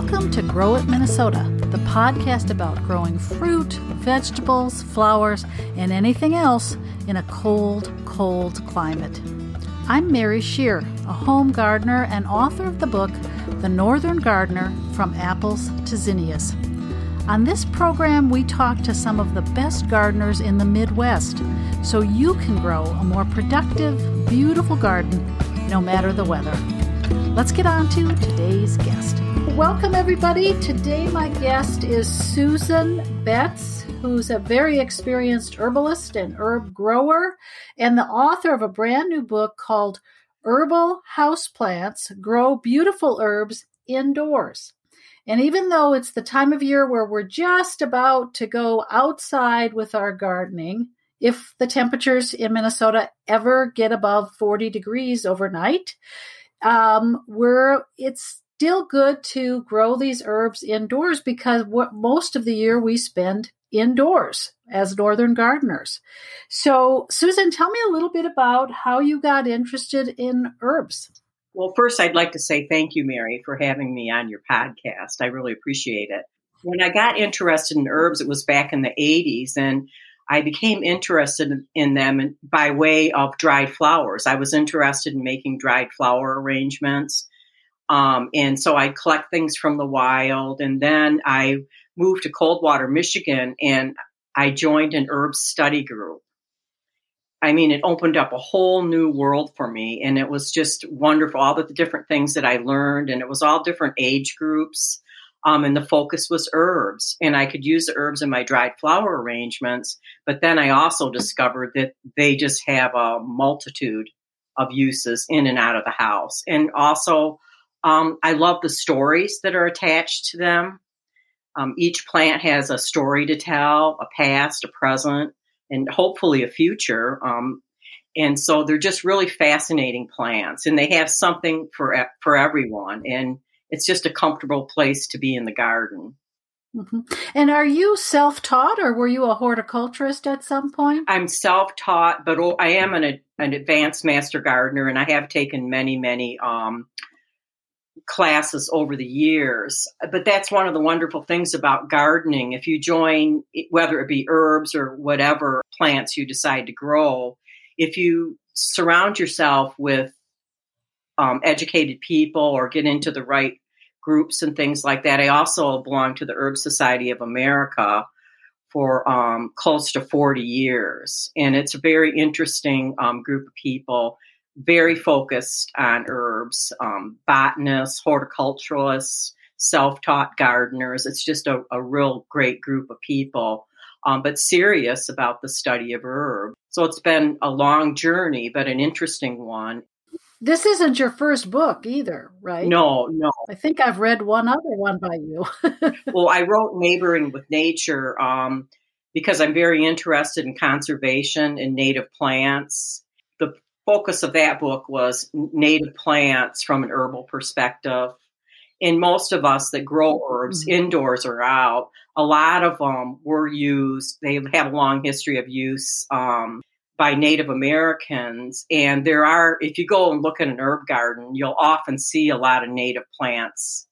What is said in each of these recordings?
Welcome to Grow It Minnesota, the podcast about growing fruit, vegetables, flowers, and anything else in a cold, cold climate. I'm Mary Schier, a home gardener and author of the book The Northern Gardener From Apples to Zinnias. On this program, we talk to some of the best gardeners in the Midwest so you can grow a more productive, beautiful garden no matter the weather. Let's get on to today's guest. Welcome, everybody. Today, my guest is Susan Betz, who's a very experienced herbalist and herb grower, and the author of a brand new book called Herbal Houseplants Grow Beautiful Herbs Indoors. And even though it's the time of year where we're just about to go outside with our gardening, if the temperatures in Minnesota ever get above 40 degrees overnight, um, we're it's still good to grow these herbs indoors because what most of the year we spend indoors as northern gardeners. So, Susan, tell me a little bit about how you got interested in herbs. Well, first, I'd like to say thank you, Mary, for having me on your podcast. I really appreciate it. When I got interested in herbs, it was back in the 80s, and I became interested in them by way of dried flowers. I was interested in making dried flower arrangements. Um, and so I collect things from the wild. And then I moved to Coldwater, Michigan, and I joined an herb study group. I mean, it opened up a whole new world for me, and it was just wonderful. All the different things that I learned, and it was all different age groups. Um, and the focus was herbs, and I could use the herbs in my dried flower arrangements. But then I also discovered that they just have a multitude of uses in and out of the house, and also um, I love the stories that are attached to them. Um, each plant has a story to tell, a past, a present, and hopefully a future. Um, and so they're just really fascinating plants, and they have something for for everyone. And it's just a comfortable place to be in the garden. Mm-hmm. And are you self taught, or were you a horticulturist at some point? I'm self taught, but I am an an advanced master gardener, and I have taken many many um, classes over the years. But that's one of the wonderful things about gardening. If you join, whether it be herbs or whatever plants you decide to grow, if you surround yourself with um, educated people or get into the right groups and things like that. I also belong to the Herb Society of America for um, close to 40 years. And it's a very interesting um, group of people very focused on herbs, um, botanists, horticulturalists, self taught gardeners. It's just a, a, real great group of people, um, but serious about the study of herbs. So it's been a long journey, but an interesting one. This isn't your first book either, right? No, no. I think I've read one other one by you. well, I wrote Neighboring with Nature um, because I'm very interested in conservation and native plants. Focus of that book was native plants from an herbal perspective. And most of us that grow herbs mm-hmm. indoors or out, a lot of them were used, they have a long history of use um, by Native Americans. And there are, if you go and look at an herb garden, you'll often see a lot of native plants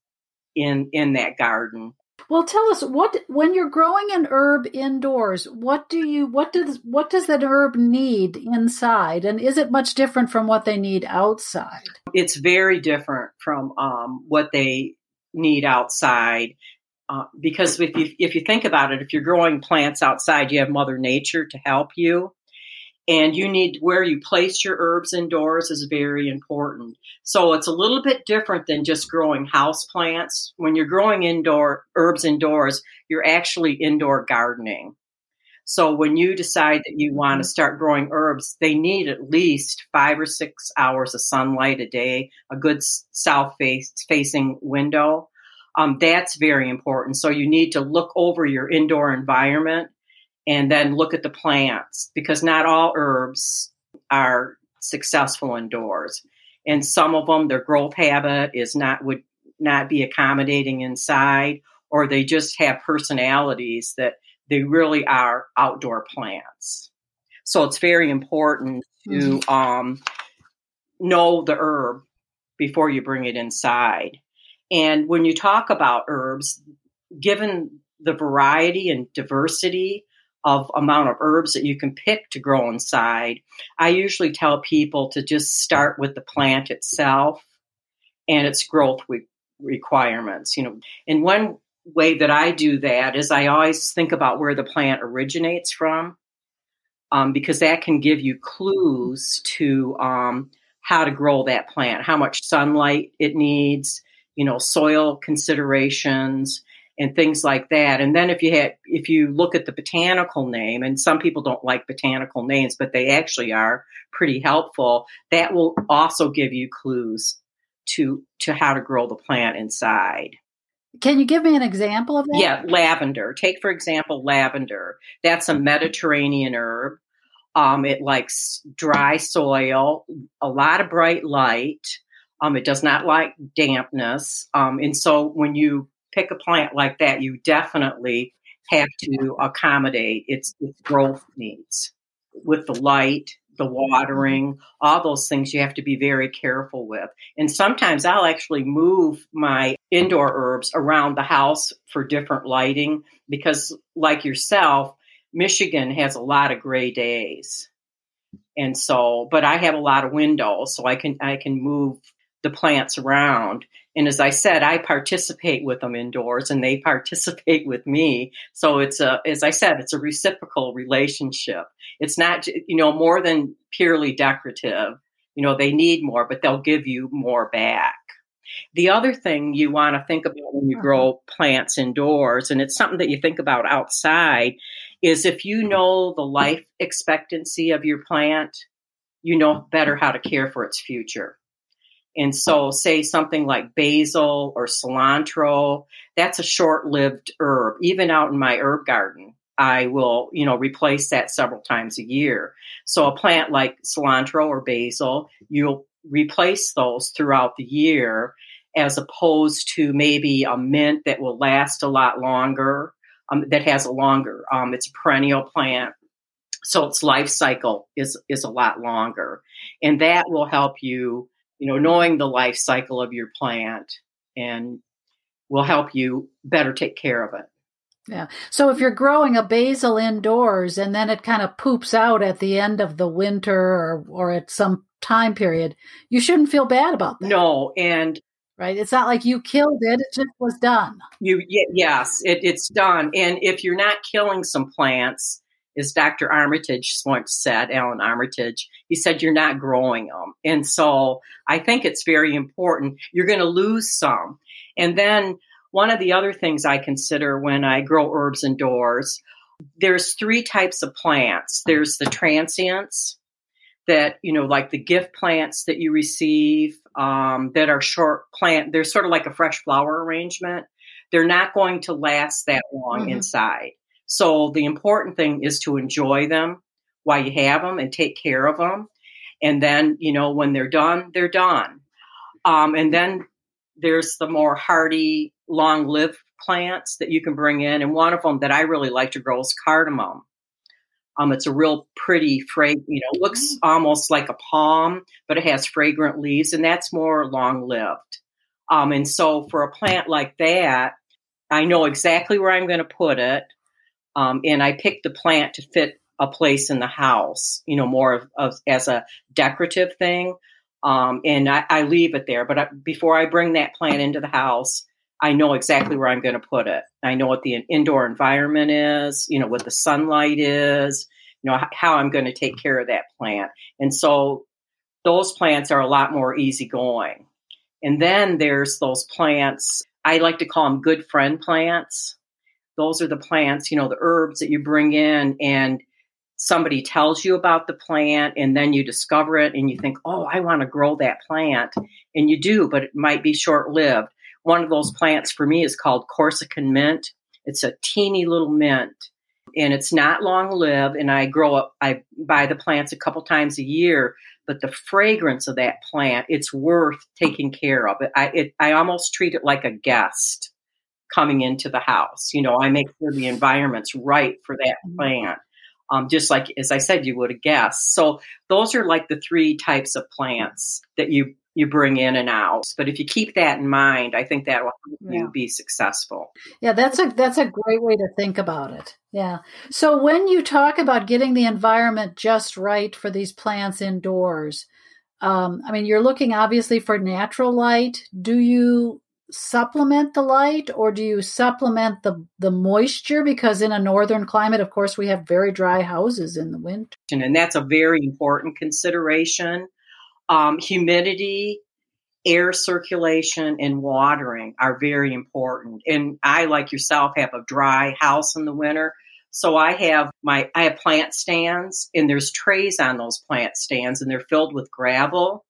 in in that garden. Well, tell us what when you're growing an herb indoors, what do you what does what does that herb need inside, and is it much different from what they need outside? It's very different from um, what they need outside. Uh, because if you if you think about it, if you're growing plants outside, you have Mother Nature to help you and you need where you place your herbs indoors is very important. So it's a little bit different than just growing house plants. When you're growing indoor herbs indoors, you're actually indoor gardening. So when you decide that you want to mm-hmm. start growing herbs, they need at least five or six hours of sunlight a day, a good south face, facing window. Um, that's very important. So you need to look over your indoor environment and then look at the plants because not all herbs are successful indoors. And some of them, their growth habit is not, would not be accommodating inside, or they just have personalities that they really are outdoor plants. So it's very important to mm-hmm. um, know the herb before you bring it inside. And when you talk about herbs, given the variety and diversity of amount of herbs that you can pick to grow inside, I usually tell people to just start with the plant itself and its growth re- requirements. You know, and one way that I do that is I always think about where the plant originates from, um, because that can give you clues to um, how to grow that plant, how much sunlight it needs, you know, soil considerations and things like that. And then if you had, if you look at the botanical name, and some people don't like botanical names, but they actually are pretty helpful, that will also give you clues to to how to grow the plant inside. Can you give me an example of that? Yeah, lavender. Take for example lavender. That's a Mediterranean herb. Um, it likes dry soil, a lot of bright light. Um, it does not like dampness. Um, and so when you pick a plant like that, you definitely have to accommodate its, its growth needs with the light, the watering, all those things you have to be very careful with. And sometimes I'll actually move my indoor herbs around the house for different lighting because, like yourself, Michigan has a lot of gray days. And so, but I have a lot of windows, so I can I can move the plants around. And as I said, I participate with them indoors and they participate with me. So it's a, as I said, it's a reciprocal relationship. It's not, you know, more than purely decorative. You know, they need more, but they'll give you more back. The other thing you want to think about when you mm-hmm. grow plants indoors, and it's something that you think about outside, is if you know the life expectancy of your plant, you know better how to care for its future. And so, say something like basil or cilantro, that's a short lived herb. Even out in my herb garden, I will, you know, replace that several times a year. So, a plant like cilantro or basil, you'll replace those throughout the year as opposed to maybe a mint that will last a lot longer, um, that has a longer, um, it's a perennial plant. So its life cycle is, is a lot longer. And that will help you you know, knowing the life cycle of your plant and will help you better take care of it. Yeah. So if you're growing a basil indoors and then it kind of poops out at the end of the winter or, or at some time period, you shouldn't feel bad about that. No. And right, it's not like you killed it, it just was done. You, yes, it, it's done. And if you're not killing some plants, as Dr. Armitage once said, Allan Armitage, he said, you're not growing them. And so I think it's very important. You're going to lose some. And then one of the other things I consider when I grow herbs indoors, there's three types of plants. There's the transients that, you know, like the gift plants that you receive um, that are short plant. They're sort of like a fresh flower arrangement. They're not going to last that long mm-hmm. inside. So the important thing is to enjoy them while you have them and take care of them. And then, you know, when they're done, they're done. Um, and then there's the more hardy, long lived plants that you can bring in. And one of them that I really like to grow is cardamom. Um, it's a real pretty fragrant, you know, looks mm. almost like a palm, but it has fragrant leaves, and that's more long lived. Um, and so for a plant like that, I know exactly where I'm going to put it. Um, and I picked the plant to fit a place in the house, you know, more of, of as a decorative thing. Um, and I, I, leave it there. But I, before I bring that plant into the house, I know exactly where I'm going to put it. I know what the indoor environment is, you know, what the sunlight is, you know, how I'm going to take care of that plant. And so those plants are a lot more easygoing. And then there's those plants, I like to call them good friend plants those are the plants, you know, the herbs that you bring in and somebody tells you about the plant and then you discover it and you think, oh, I want to grow that plant. And you do, but it might be short lived. One of those plants for me is called Corsican mint. It's a teeny little mint and it's not long lived. And I grow up, I buy the plants a couple times a year, but the fragrance of that plant, it's worth taking care of. I, it, I almost treat it like a guest coming into the house. You know, I make sure the environment's right for that mm-hmm. plant. Um, just like as I said, you would a guest. So those are like the three types of plants that you you bring in and out. But if you keep that in mind, I think that will help yeah. you be successful. Yeah, that's a that's a great way to think about it. Yeah. So when you talk about getting the environment just right for these plants indoors, um, I mean, you're looking obviously for natural light. Do you supplement the light or do you supplement the the moisture because in a northern climate of course we have very dry houses in the winter and that's a very important consideration um, humidity, air circulation, and watering are very important. And I, like yourself, have a dry house in the winter. So I have my I have plant stands and there's trays on those plant stands and they're filled with gravel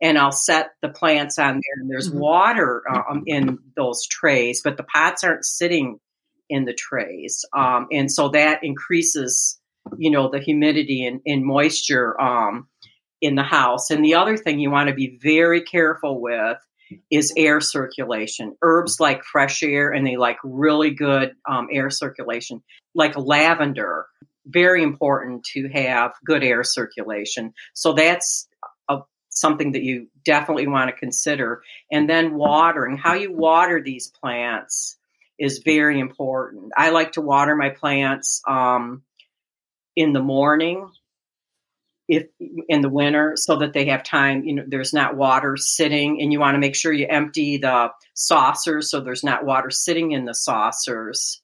and I'll set the plants on there and there's mm-hmm. water um, in those trays but the pots aren't sitting in the trays um, and so that increases you know the humidity and, and moisture um, in the house. And the other thing you want to be very careful with is air circulation. Herbs like fresh air and they like really good um, air circulation, like lavender. Very important to have good air circulation. So that's something that you definitely want to consider. And then watering, how you water these plants is very important. I like to water my plants um, in the morning if in the winter so that they have time you know there's not water sitting and you want to make sure you empty the saucers so there's not water sitting in the saucers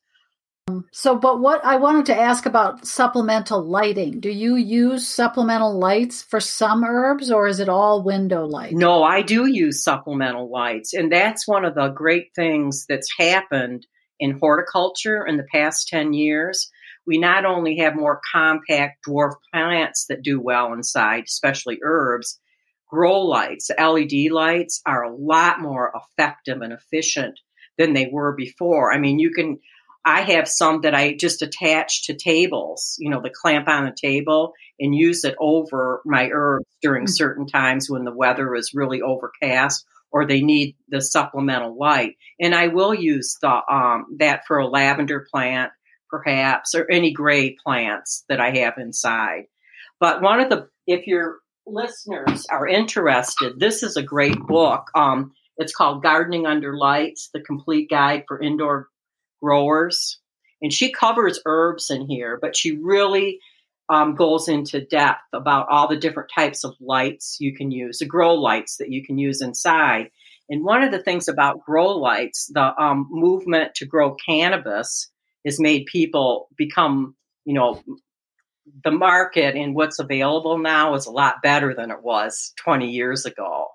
so but what i wanted to ask about supplemental lighting. Do you use supplemental lights for some herbs or is it all window light? No i do use supplemental lights and that's one of the great things that's happened in horticulture in the past 10 years. We not only have more compact dwarf plants that do well inside, especially herbs, grow lights, LED lights are a lot more effective and efficient than they were before. I mean, you can, I have some that I just attach to tables, you know, the clamp on a table and use it over my herbs during mm. certain times when the weather is really overcast or they need the supplemental light. And I will use the, um, that for a lavender plant perhaps, or any gray plants that I have inside. But one of the, if your listeners are interested, this is a great book. Um, it's called Gardening Under Lights, the complete guide for indoor growers. And she covers herbs in here, but she really um, goes into depth about all the different types of lights you can use, the grow lights that you can use inside. And one of the things about grow lights, the um, movement to grow cannabis, has made people become, you know, the market and what's available now is a lot better than it was 20 years ago.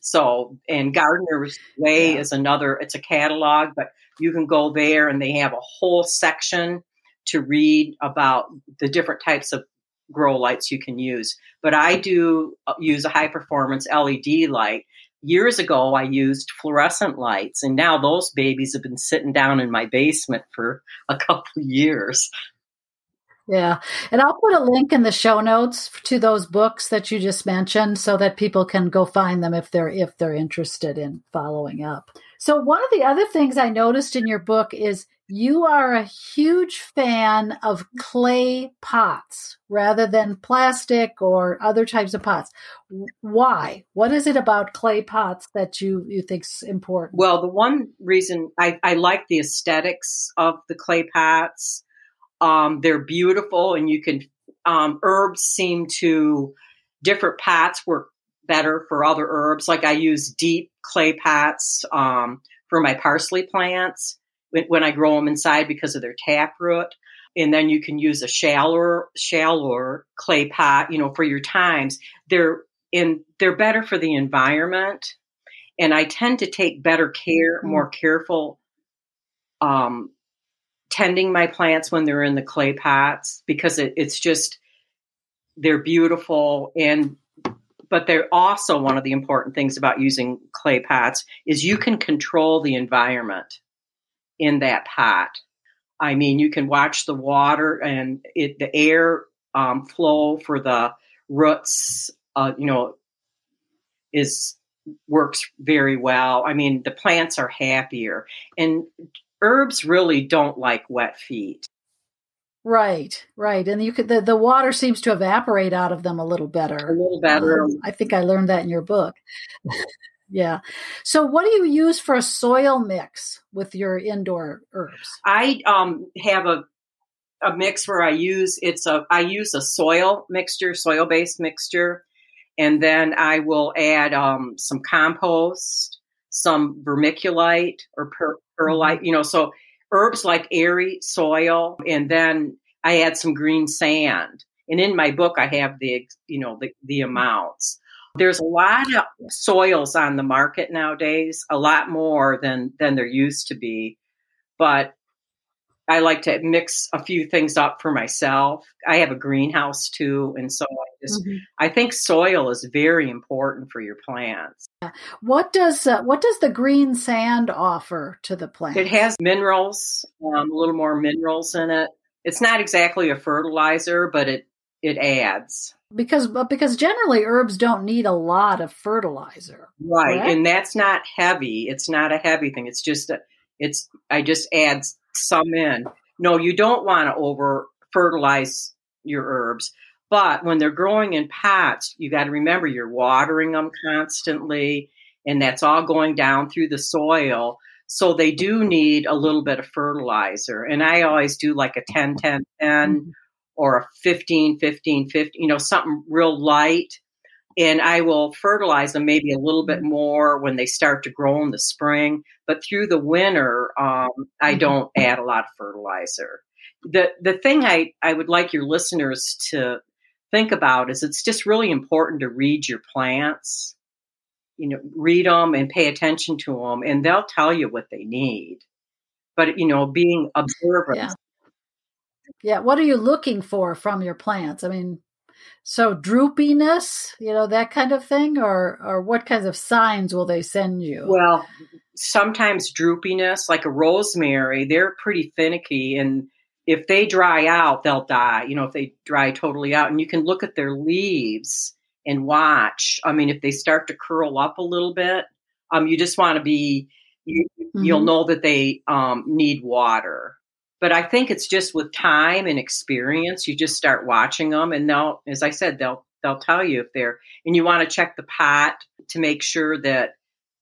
So, and Gardener's Way yeah. is another, it's a catalog, but you can go there and they have a whole section to read about the different types of grow lights you can use. But I do uh, use a high performance LED light years ago, I used fluorescent lights, and now those babies have been sitting down in my basement for a couple years. Yeah. And I'll put a link in the show notes to those books that you just mentioned so that people can go find them if they're if they're interested in following up. So one of the other things I noticed in your book is you are a huge fan of clay pots rather than plastic or other types of pots. Why? What is it about clay pots that you, you think is important? Well, the one reason I, I like the aesthetics of the clay pots, um, they're beautiful and you can, um, herbs seem to, different pots work better for other herbs. Like I use deep clay pots um, for my parsley plants when I grow them inside because of their taproot. And then you can use a shallower, shallower clay pot, you know, for your thymes. They're in, they're better for the environment. And I tend to take better care, mm-hmm. more careful, um, tending my plants when they're in the clay pots because it, it's just, they're beautiful and but they're also one of the important things about using clay pots is you can control the environment in that pot. I mean, you can watch the water and it, the air um, flow for the roots. Uh, you know, is works very well. I mean, the plants are happier, and herbs really don't like wet feet. Right, right, and you could the, the water seems to evaporate out of them a little better. A little better. Um, I think I learned that in your book. yeah. So, what do you use for a soil mix with your indoor herbs? I um, have a a mix where I use it's a I use a soil mixture, soil based mixture, and then I will add um, some compost, some vermiculite or per- perlite, mm-hmm. you know, so herbs like airy soil, and then I add some green sand. And in my book, I have the you know the, the amounts. There's a lot of soils on the market nowadays, a lot more than than there used to be. But I like to mix a few things up for myself. I have a greenhouse too, and so I just mm-hmm. I think soil is very important for your plants. What does uh, what does the green sand offer to the plant? It has minerals, um, a little more minerals in it. It's not exactly a fertilizer, but it it adds because because generally herbs don't need a lot of fertilizer, right? Correct? And that's not heavy. It's not a heavy thing. It's just a, it's I just add some in. No, you don't want to over fertilize your herbs. But when they're growing in pots, you got to remember you're watering them constantly, and that's all going down through the soil. So they do need a little bit of fertilizer. And I always do like a 10 10 10 mm-hmm. or a 15 15 15, you know, something real light. And I will fertilize them maybe a little bit more when they start to grow in the spring. But through the winter, um, I mm-hmm. don't add a lot of fertilizer. The, the thing I, I would like your listeners to think about is it's just really important to read your plants you know read them and pay attention to them and they'll tell you what they need. But you know being observant yeah. yeah what are you looking for from your plants? I mean so droopiness you know that kind of thing or or what kinds of signs will they send you? Well sometimes droopiness like a rosemary they're pretty finicky and if they dry out, they'll die. You know, if they dry totally out, and you can look at their leaves and watch. I mean, if they start to curl up a little bit, um, you just want to be. You, mm-hmm. You'll know that they um, need water. But I think it's just with time and experience, you just start watching them, and they'll, as I said, they'll they'll tell you if they're. And you want to check the pot to make sure that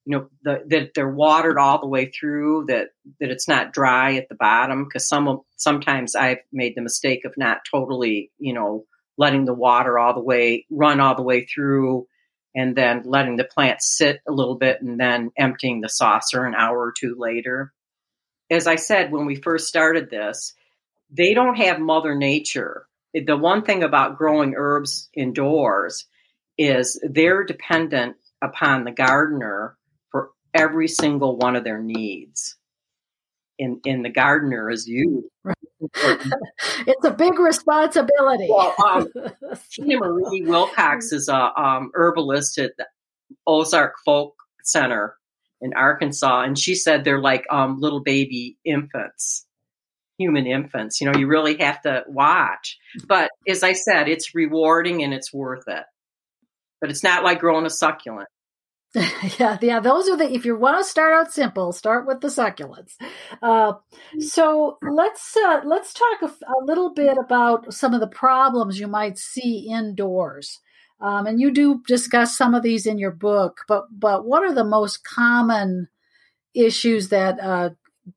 you know the, that they're watered all the way through that that it's not dry at the bottom because some sometimes I've made the mistake of not totally you know letting the water all the way run all the way through and then letting the plant sit a little bit and then emptying the saucer an hour or two later. As I said when we first started this they don't have mother nature. The one thing about growing herbs indoors is they're dependent upon the gardener every single one of their needs. In in the gardener is you. it's a big responsibility. Well, um, Tina Marie Wilcox is a um, herbalist at the Ozark Folk Center in Arkansas, and she said they're like um, little baby infants, human infants. You know, you really have to watch. But as I said, it's rewarding and it's worth it. But it's not like growing a succulent. yeah, yeah. Those are the. If you want to start out simple, start with the succulents. Uh, so let's uh, let's talk a, a, little bit about some of the problems you might see indoors. Um, and you do discuss some of these in your book, but but what are the most common issues that uh,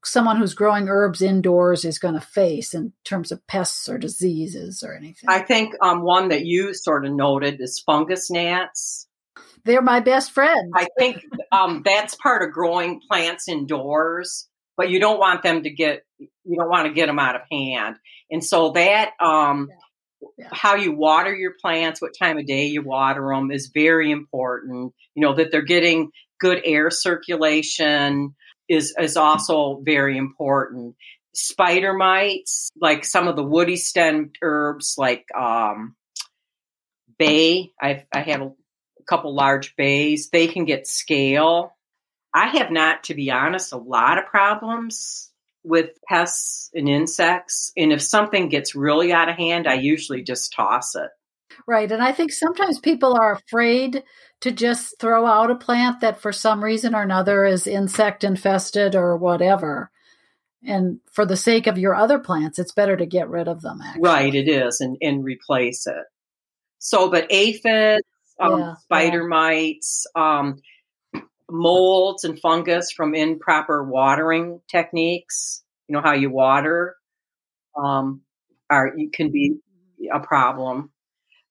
someone who's growing herbs indoors is going to face in terms of pests or diseases or anything? I think um, one that you sort of noted is fungus gnats. They're my best friends. I think um, that's part of growing plants indoors, but you don't want them to get you don't want to get them out of hand. And so that um, yeah. Yeah. how you water your plants, what time of day you water them is very important. You know that they're getting good air circulation is is also very important. Spider mites, like some of the woody stemmed herbs, like um, bay. I I have a couple large bays. They can get scale. I have not, to be honest, a lot of problems with pests and insects. And if something gets really out of hand, I usually just toss it. Right. And I think sometimes people are afraid to just throw out a plant that for some reason or another is insect infested or whatever. And for the sake of your other plants, it's better to get rid of them. Actually. Right, it is, and, and replace it. So, but aphids, um, Yeah, spider mites, um, molds, and fungus from improper watering techniques. You know how you water um, are you can be a problem.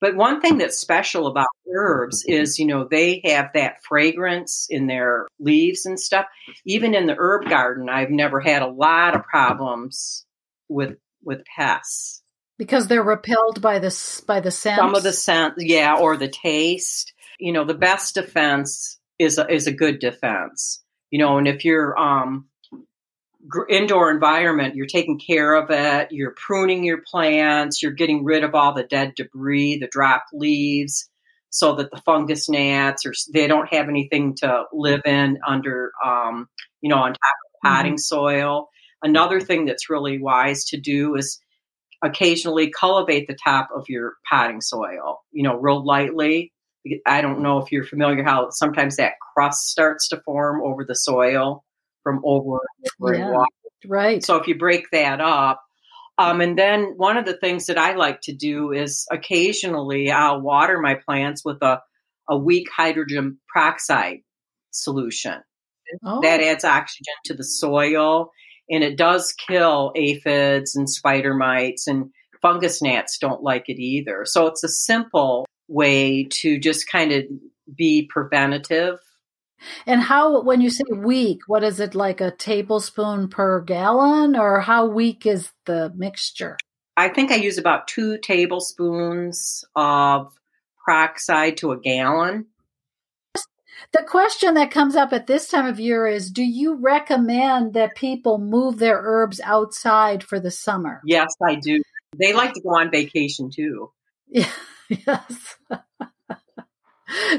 But one thing that's special about herbs is, you know, they have that fragrance in their leaves and stuff. Even in the herb garden, I've never had a lot of problems with with pests. Because they're repelled by this by the scent. Some of the scent, yeah, or the taste. You know, the best defense is a, is a good defense. You know, and if you're um indoor environment, you're taking care of it, you're pruning your plants, you're getting rid of all the dead debris, the dropped leaves, so that the fungus gnats or they don't have anything to live in under, um, you know, on top of potting soil. Another thing that's really wise to do is occasionally cultivate the top of your potting soil, you know, real lightly. I don't know if you're familiar how sometimes that crust starts to form over the soil from over, over Yeah. water. right. So if you break that up, um, and then one of the things that I like to do is occasionally I'll water my plants with a, a weak hydrogen peroxide solution. oh, That adds oxygen to the soil and it does kill aphids and spider mites and fungus gnats don't like it either. So it's a simple way to just kind of be preventative. and how when you say weak, what is it like a tablespoon per gallon, or how weak is the mixture? I think I use about two tablespoons of peroxide to a gallon. The question that comes up at this time of year is do you recommend that people move their herbs outside for the summer? Yes, I do. They like to go on vacation too. Yeah, yes.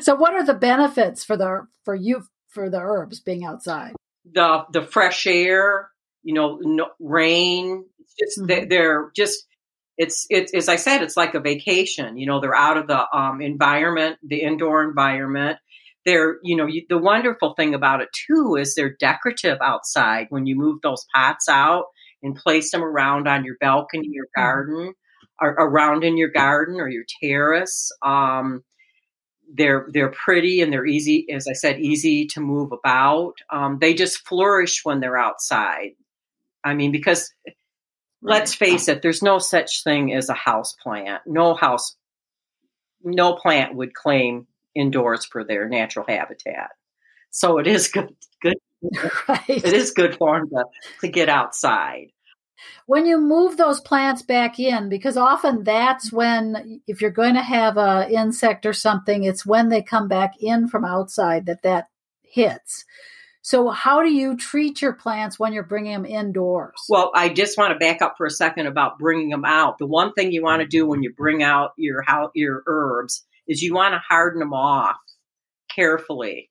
so what are the benefits for the for you for the herbs being outside? The the fresh air, you know, no, rain. It's just Mhm. they're just. It's it's as I said, it's like a vacation. You know, they're out of the um, environment, the indoor environment. They're you know you, the wonderful thing about it too is they're decorative outside. When you move those pots out and place them around on your balcony, your Mhm. garden, or around in your garden or your terrace. Um, they're they're pretty and they're easy, as I said, easy to move about. Um, they just flourish when they're outside. I mean, because let's face it, there's no such thing as a house plant. No house, no plant would claim indoors for their natural habitat. So it is good. Good. right. It is good for them to, to get outside. when you move those plants back in because often that's when if you're going to have a insect or something it's when they come back in from outside that that hits so how do you treat your plants when you're bringing them indoors Well, I just want to back up for a second about bringing them out. The one thing you want to do when you bring out your how your herbs is you want to harden them off carefully.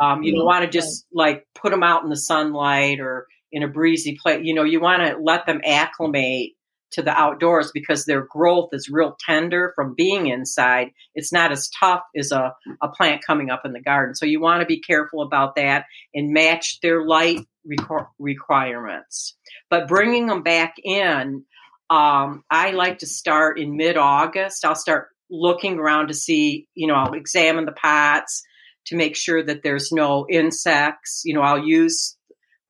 Um, you don't want to just like put them out in the sunlight or in a breezy place. You know, you want to let them acclimate to the outdoors because their growth is real tender from being inside. It's not as tough as a, a plant coming up in the garden. So you want to be careful about that and match their light requ- requirements. But bringing them back in, um, I like to start in mid August. I'll start looking around to see, you know, I'll examine the pots to make sure that there's no insects. You know, I'll use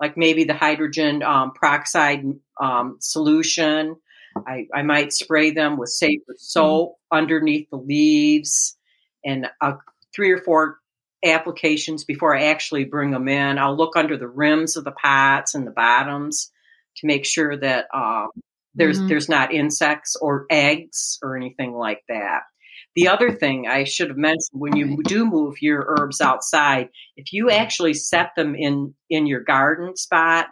like maybe the hydrogen um, peroxide um, solution. I, I might spray them with safe soap underneath the leaves and uh, three or four applications before I actually bring them in. I'll look under the rims of the pots and the bottoms to make sure that um, there's Mhm. there's not insects or eggs or anything like that. The other thing I should have mentioned when you do move your herbs outside, if you actually set them in in your garden spot,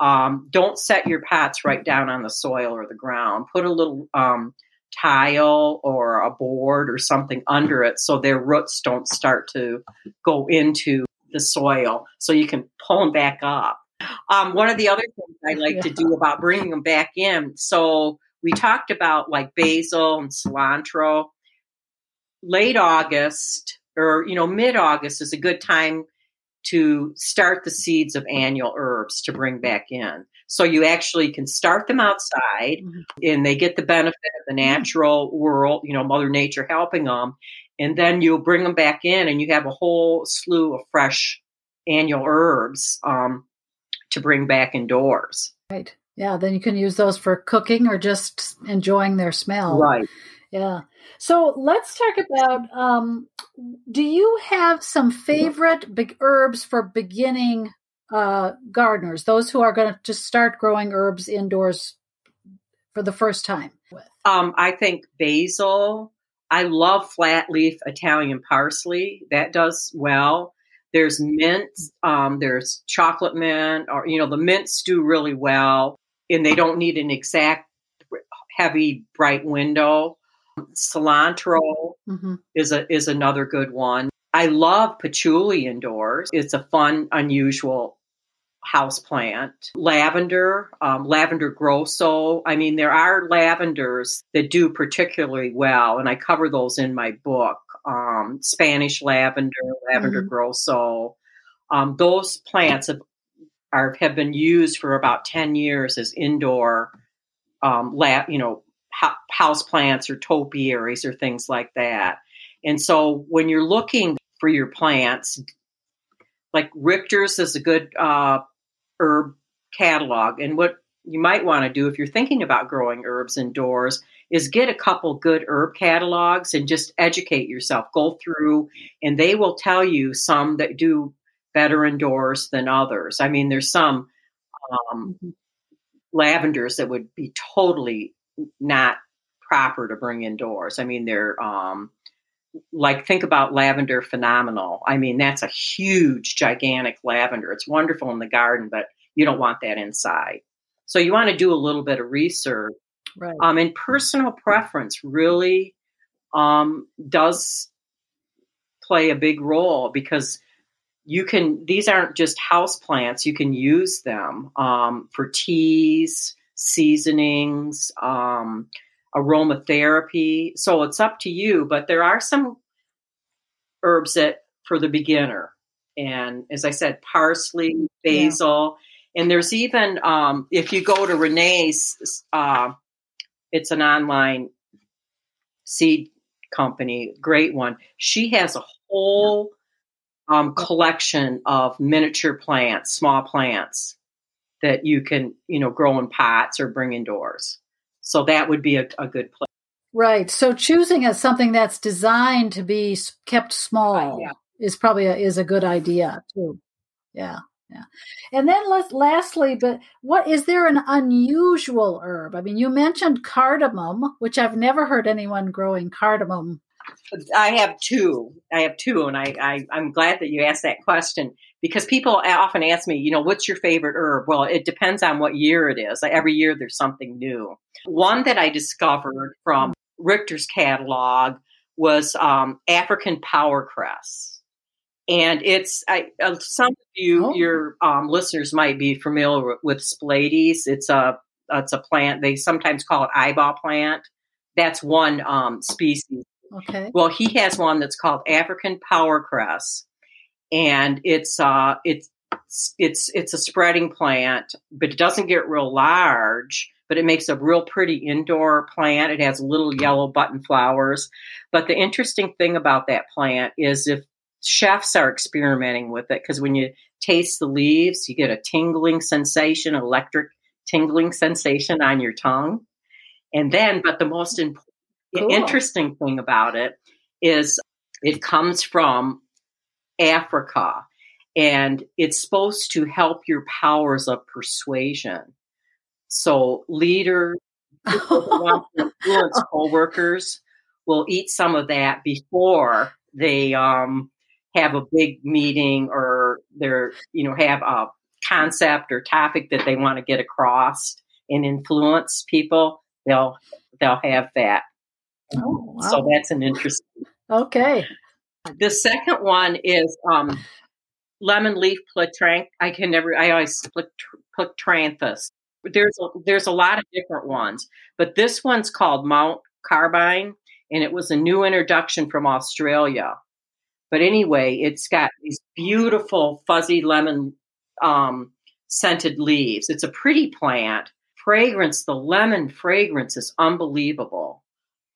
um, don't set your pots right down on the soil or the ground. Put a little um, tile or a board or something under it so their roots don't start to go into the soil, so you can pull them back up. Um, one of the other things I like to do about bringing them back in. So we talked about like basil and cilantro. Late August or you know mid August is a good time to start the seeds of annual herbs to bring back in. So you actually can start them outside mm-hmm. and they get the benefit of the natural world, you know, Mother Nature helping them. And then you'll bring them back in and you have a whole slew of fresh annual herbs um, to bring back indoors. Right. Yeah. Then you can use those for cooking or just enjoying their smell. Right. Yeah. So let's talk about um, do you have some favorite big herbs for beginning uh, gardeners, those who are going to just start growing herbs indoors for the first time? Um, I think basil. I love flat leaf Italian parsley. That does well. There's mint. Um, there's chocolate mint, or you know, the mints do really well, and they don't need an exact heavy bright window. Cilantro mm-hmm. is a is another good one. I love patchouli indoors. It's a fun, unusual house plant. Lavender, um, lavender grosso. I mean, there are lavenders that do particularly well, and I cover those in my book. Um, Spanish lavender, lavender mm-hmm. grosso. Um, those plants have are, have been used for about ten years as indoor, um, lab, you know, house plants or topiaries or things like that. And so when you're looking for your plants, like Richter's is a good uh, herb catalog. And what you might want to do if you're thinking about growing herbs indoors is get a couple good herb catalogs and just educate yourself. Go through, and they will tell you some that do better indoors than others. I mean, there's some um, mm-hmm. lavenders that would be totally not proper to bring indoors. I mean, they're um, like think about lavender phenomenal. I mean, that's a huge, gigantic lavender. It's wonderful in the garden, but you don't want that inside. So you want to do a little bit of research. Right. Um, and personal preference really um, does play a big role because you can these aren't just house plants you can use them um, for teas seasonings, um, aromatherapy. So it's up to you, but there are some herbs that for the beginner. And as I said, parsley, basil, yeah. and there's even um, if you go to Renee's, uh, it's an online seed company, great one. She has a whole um, collection of miniature plants, small plants that you can, you know, grow in pots or bring indoors. So that would be a, a good place. Right. So choosing as something that's designed to be kept small yeah. is probably a, is a good idea too. Yeah. Yeah. And then let, lastly, but what is there an unusual herb? I mean, you mentioned cardamom, which I've never heard anyone growing cardamom. I have two. I have two, and I, I I'm glad that you asked that question because people often ask me, you know, what's your favorite herb? Well, it depends on what year it is. Every year there's something new. One that I discovered from Richter's catalog was um, African powercress. And it's I, uh, some of you, oh. your um, listeners might be familiar with Spilanthes. It's a it's a plant. They sometimes call it eyeball plant. That's one um, species. Okay. Well, he has one that's called African powercress, and it's uh it's it's it's a spreading plant, but it doesn't get real large. But it makes a real pretty indoor plant. It has little yellow button flowers. But the interesting thing about that plant is if chefs are experimenting with it, because when you taste the leaves, you get a tingling sensation, electric tingling sensation on your tongue. And then, but the most important, cool. interesting thing about it is it comes from Africa. And it's supposed to help your powers of persuasion. So leaders, influence coworkers will eat some of that before they um, have a big meeting or they're, you know, have a concept or topic that they want to get across and influence people. They'll they'll have that. Oh, wow. So that's an interesting. Okay. The second one is um, lemon leaf platrank. I can never. I always plectranthus. There's a, there's a lot of different ones, but this one's called Mount Carbine, and it was a new introduction from Australia. But anyway, it's got these beautiful fuzzy lemon um, scented leaves. It's a pretty plant. Fragrance, the lemon fragrance is unbelievable.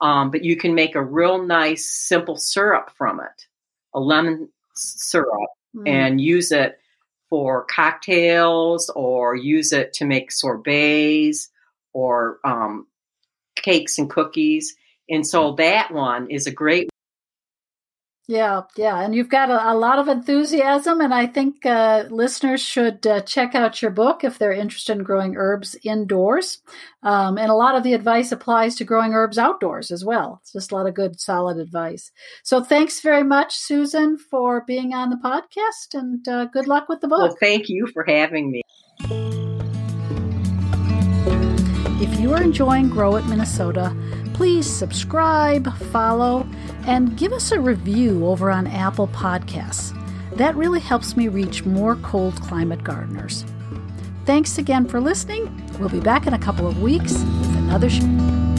Um, but you can make a real nice, simple syrup from it, a lemon syrup, mm. and use it for cocktails or use it to make sorbets or um, cakes and cookies. And so that one is a great yeah, yeah. And you've got a, a, lot of enthusiasm, and I think uh, listeners should uh, check out your book if they're interested in growing herbs indoors. Um, and a lot of the advice applies to growing herbs outdoors as well. It's just a lot of good, solid advice. So thanks very much, Susan, for being on the podcast, and uh, good luck with the book. Well, thank you for having me. If you are enjoying Grow It Minnesota, please subscribe, follow, and give us a review over on Apple Podcasts. That really helps me reach more cold climate gardeners. Thanks again for listening. We'll be back in a couple of weeks with another show.